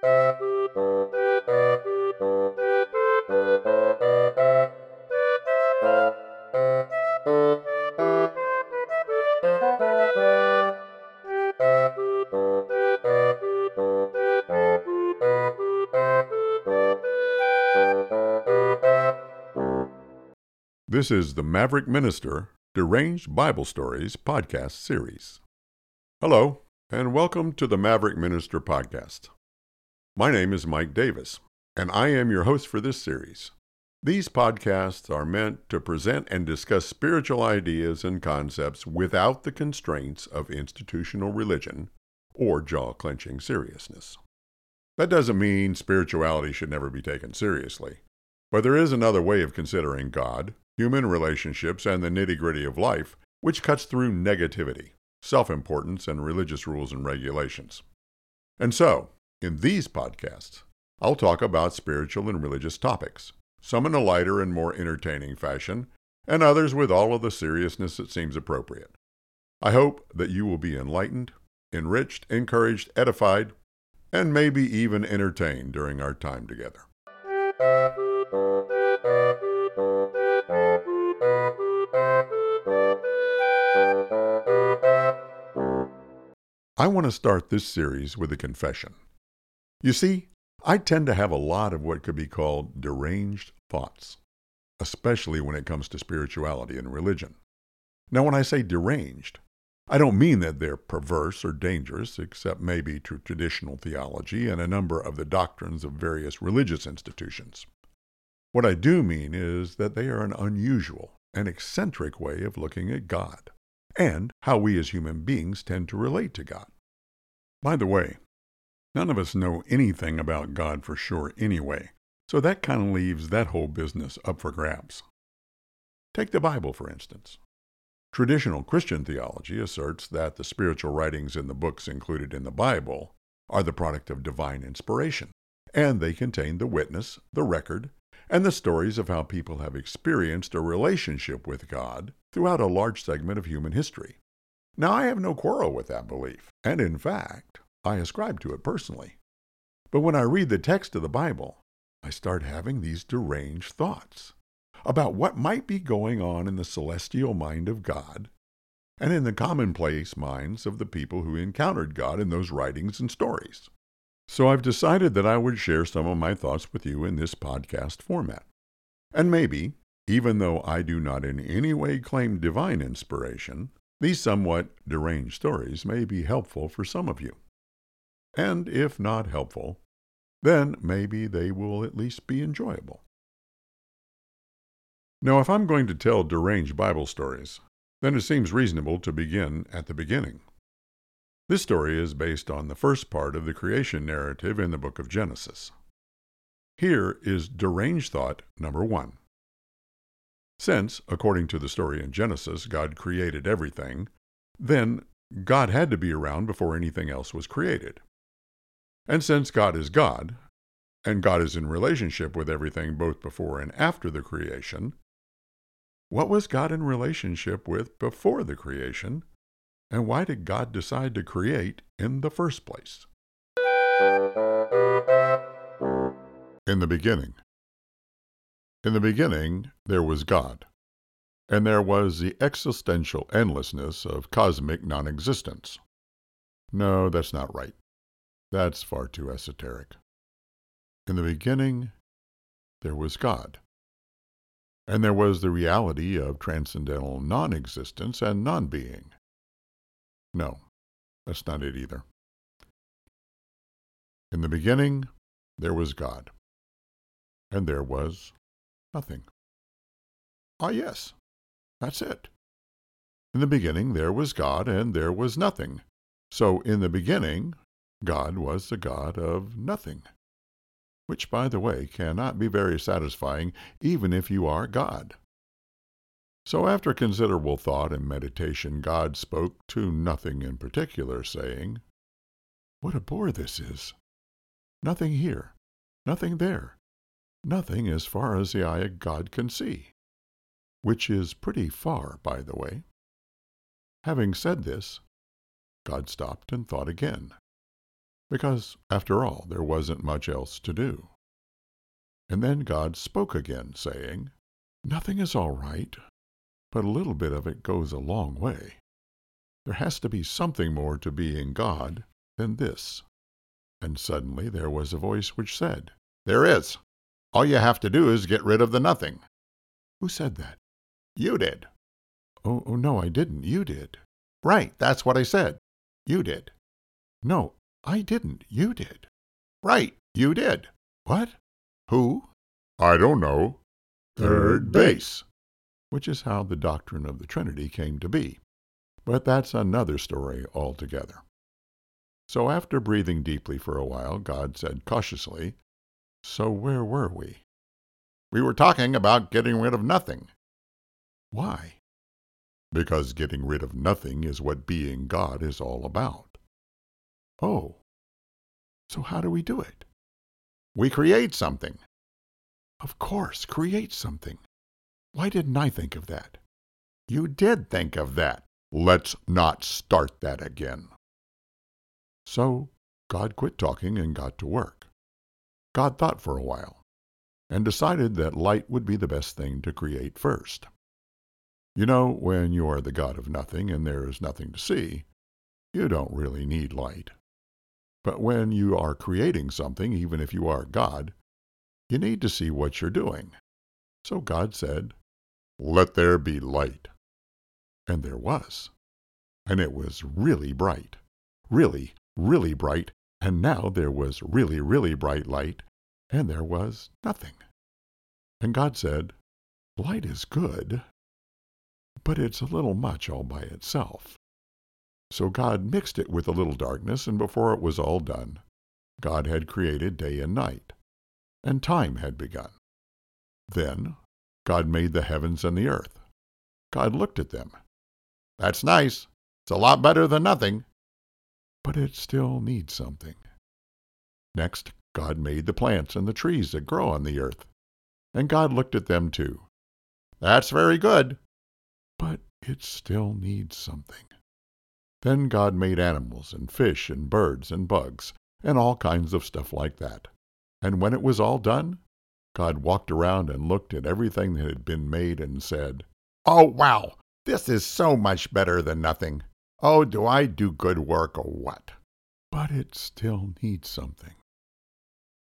This is the Maverick Minister Deranged Bible Stories podcast series. Hello, and welcome to the Maverick Minister podcast. My name is Mike Davis, and I am your host for this series. These podcasts are meant to present and discuss spiritual ideas and concepts without the constraints of institutional religion or jaw clenching seriousness. That doesn't mean spirituality should never be taken seriously, but there is another way of considering God, human relationships, and the nitty gritty of life, which cuts through negativity, self importance, and religious rules and regulations. And so, in these podcasts, I'll talk about spiritual and religious topics, some in a lighter and more entertaining fashion, and others with all of the seriousness that seems appropriate. I hope that you will be enlightened, enriched, encouraged, edified, and maybe even entertained during our time together. I want to start this series with a confession. You see, I tend to have a lot of what could be called deranged thoughts, especially when it comes to spirituality and religion. Now, when I say deranged, I don't mean that they're perverse or dangerous, except maybe to traditional theology and a number of the doctrines of various religious institutions. What I do mean is that they are an unusual and eccentric way of looking at God and how we as human beings tend to relate to God. By the way, none of us know anything about God for sure anyway, so that kind of leaves that whole business up for grabs. Take the Bible, for instance. Traditional Christian theology asserts that the spiritual writings in the books included in the Bible are the product of divine inspiration, and they contain the witness, the record, and the stories of how people have experienced a relationship with God throughout a large segment of human history. Now, I have no quarrel with that belief, and in fact, I ascribe to it personally. But when I read the text of the Bible, I start having these deranged thoughts about what might be going on in the celestial mind of God and in the commonplace minds of the people who encountered God in those writings and stories. So I've decided that I would share some of my thoughts with you in this podcast format. And maybe, even though I do not in any way claim divine inspiration, these somewhat deranged stories may be helpful for some of you. And if not helpful, then maybe they will at least be enjoyable. Now, if I'm going to tell deranged Bible stories, then it seems reasonable to begin at the beginning. This story is based on the first part of the creation narrative in the book of Genesis. Here is deranged thought number one. Since, according to the story in Genesis, God created everything, then God had to be around before anything else was created. And since God is God, and God is in relationship with everything both before and after the creation, what was God in relationship with before the creation and why did God decide to create in the first place? In the beginning. In the beginning, there was God, and there was the existential endlessness of cosmic non existence. No, that's not right. That's far too esoteric. In the beginning, there was God. And there was the reality of transcendental non existence and non being. No, that's not it either. In the beginning, there was God, and there was nothing. Ah, yes, that's it. In the beginning, there was God, and there was nothing. So, in the beginning, God was the God of nothing, which, by the way, cannot be very satisfying even if you are God. So after considerable thought and meditation, God spoke to nothing in particular, saying, What a bore this is! Nothing here, nothing there, nothing as far as the eye of God can see, which is pretty far, by the way. Having said this, God stopped and thought again. Because, after all, there wasn't much else to do. And then God spoke again, saying, Nothing is all right, but a little bit of it goes a long way. There has to be something more to being God than this. And suddenly there was a voice which said, There is. All you have to do is get rid of the nothing. Who said that? You did. Oh, oh, no, I didn't. You did. Right, that's what I said. You did. No, I didn't. You did. Right, you did. What? Who? I don't know. Third base. Which is how the doctrine of the Trinity came to be. But that's another story altogether. So after breathing deeply for a while, God said cautiously, So where were we? We were talking about getting rid of nothing. Why? because getting rid of nothing is what being God is all about. Oh, so how do we do it? We create something. Of course, create something. Why didn't I think of that? You did think of that. Let's not start that again. So God quit talking and got to work. God thought for a while and decided that light would be the best thing to create first. You know, when you are the God of nothing and there is nothing to see, you don't really need light. But when you are creating something, even if you are God, you need to see what you're doing. So God said, Let there be light. And there was. And it was really bright. Really, really bright. And now there was really, really bright light. And there was nothing. And God said, Light is good, but it's a little much all by itself. So God mixed it with a little darkness, and before it was all done, God had created day and night, and time had begun. Then God made the heavens and the earth. God looked at them. That's nice. It's a lot better than nothing. But it still needs something. Next, God made the plants and the trees that grow on the earth. And God looked at them too. That's very good but it still needs something. Then God made animals and fish and birds and bugs and all kinds of stuff like that. And when it was all done, God walked around and looked at everything that had been made and said, Oh, wow, this is so much better than nothing. Oh, do I do good work or what? But it still needs something.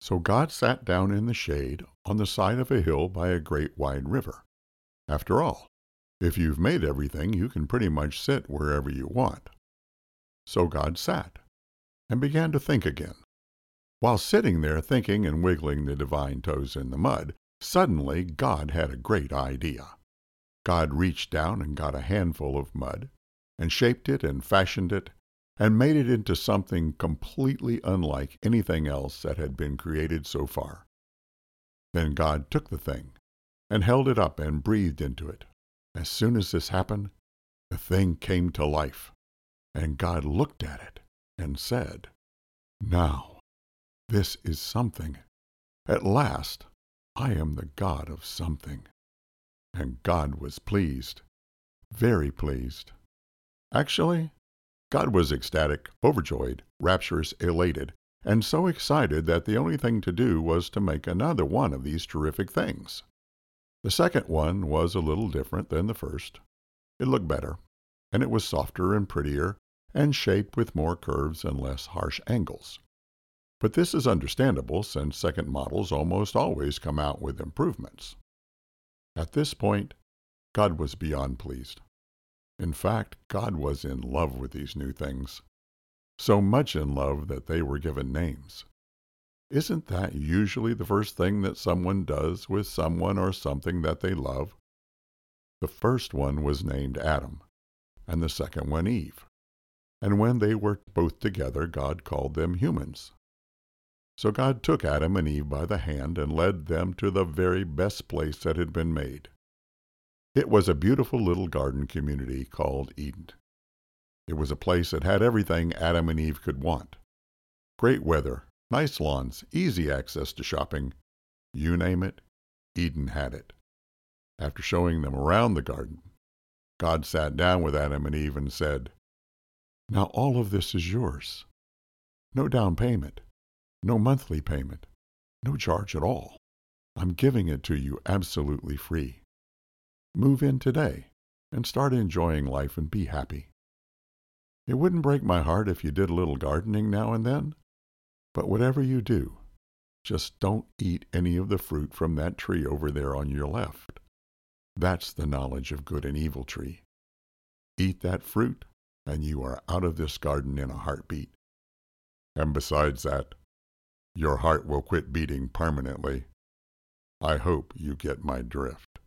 So God sat down in the shade on the side of a hill by a great wide river. After all, if you've made everything, you can pretty much sit wherever you want. So God sat and began to think again. While sitting there thinking and wiggling the divine toes in the mud, suddenly God had a great idea. God reached down and got a handful of mud and shaped it and fashioned it and made it into something completely unlike anything else that had been created so far. Then God took the thing and held it up and breathed into it. As soon as this happened, the thing came to life, and God looked at it and said, Now, this is something. At last, I am the God of something. And God was pleased, very pleased. Actually, God was ecstatic, overjoyed, rapturous, elated, and so excited that the only thing to do was to make another one of these terrific things. The second one was a little different than the first. It looked better, and it was softer and prettier, and shaped with more curves and less harsh angles. But this is understandable since second models almost always come out with improvements. At this point, God was beyond pleased. In fact, God was in love with these new things. So much in love that they were given names. Isn't that usually the first thing that someone does with someone or something that they love? The first one was named Adam, and the second one Eve. And when they were both together, God called them humans. So God took Adam and Eve by the hand and led them to the very best place that had been made. It was a beautiful little garden community called Eden. It was a place that had everything Adam and Eve could want great weather, Nice lawns, easy access to shopping. You name it, Eden had it. After showing them around the garden, God sat down with Adam and Eve and said, Now all of this is yours. no down payment, no monthly payment, no charge at all. I'm giving it to you absolutely free. Move in today and start enjoying life and be happy. It wouldn't break my heart if you did a little gardening now and then, but whatever you do, just don't eat any of the fruit from that tree over there on your left. That's the knowledge of good and evil tree. Eat that fruit, and you are out of this garden in a heartbeat. And besides that, your heart will quit beating permanently. I hope you get my drift.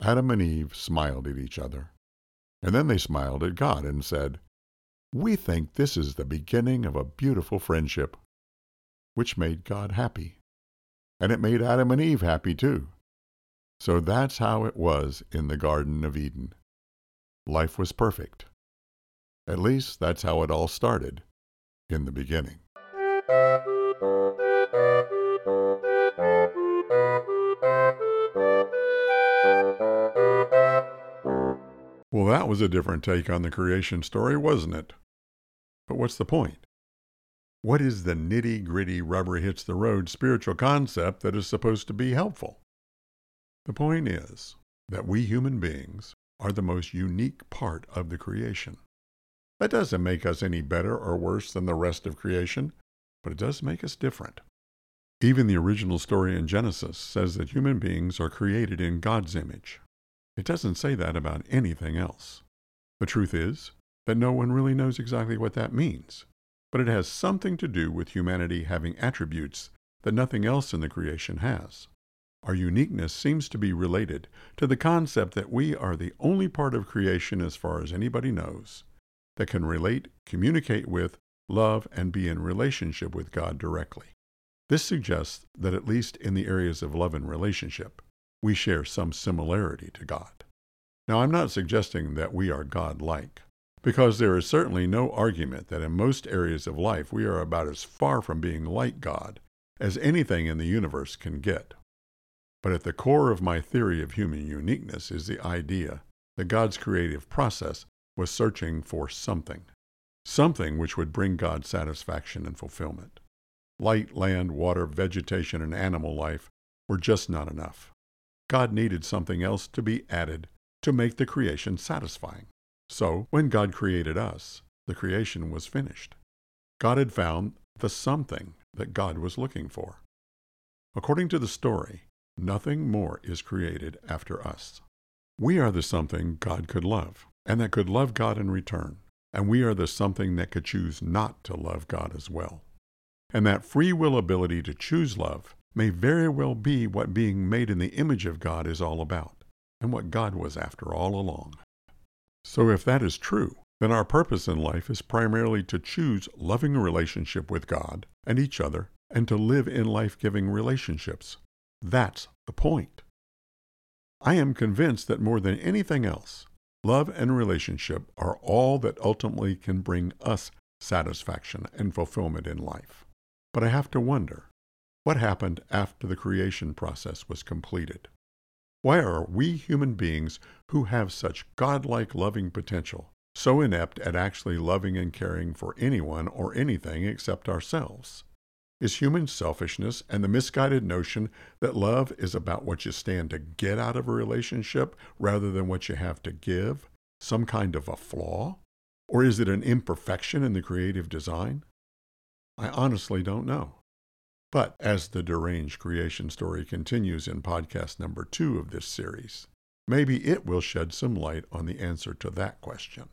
Adam and Eve smiled at each other, and then they smiled at God and said, We think this is the beginning of a beautiful friendship, which made God happy. And it made Adam and Eve happy too. So that's how it was in the Garden of Eden. Life was perfect. At least that's how it all started in the beginning. Well, that was a different take on the creation story, wasn't it? But what's the point? What is the nitty gritty rubber hits the road spiritual concept that is supposed to be helpful? The point is that we human beings are the most unique part of the creation. That doesn't make us any better or worse than the rest of creation, but it does make us different. Even the original story in Genesis says that human beings are created in God's image. It doesn't say that about anything else. The truth is that no one really knows exactly what that means, but it has something to do with humanity having attributes that nothing else in the creation has. Our uniqueness seems to be related to the concept that we are the only part of creation, as far as anybody knows, that can relate, communicate with, love, and be in relationship with God directly. This suggests that at least in the areas of love and relationship, we share some similarity to God. Now, I'm not suggesting that we are God like, because there is certainly no argument that in most areas of life we are about as far from being like God as anything in the universe can get. But at the core of my theory of human uniqueness is the idea that God's creative process was searching for something, something which would bring God satisfaction and fulfillment. Light, land, water, vegetation, and animal life were just not enough. God needed something else to be added to make the creation satisfying. So, when God created us, the creation was finished. God had found the something that God was looking for. According to the story, nothing more is created after us. We are the something God could love, and that could love God in return. And we are the something that could choose not to love God as well. And that free will ability to choose love may very well be what being made in the image of God is all about, and what God was after all along. So, if that is true, then our purpose in life is primarily to choose loving relationship with God and each other, and to live in life giving relationships. That's the point. I am convinced that more than anything else, love and relationship are all that ultimately can bring us satisfaction and fulfillment in life. But I have to wonder what happened after the creation process was completed? Why are we human beings who have such godlike loving potential so inept at actually loving and caring for anyone or anything except ourselves? Is human selfishness and the misguided notion that love is about what you stand to get out of a relationship rather than what you have to give some kind of a flaw? Or is it an imperfection in the creative design? I honestly don't know. But as the deranged creation story continues in podcast number two of this series, maybe it will shed some light on the answer to that question.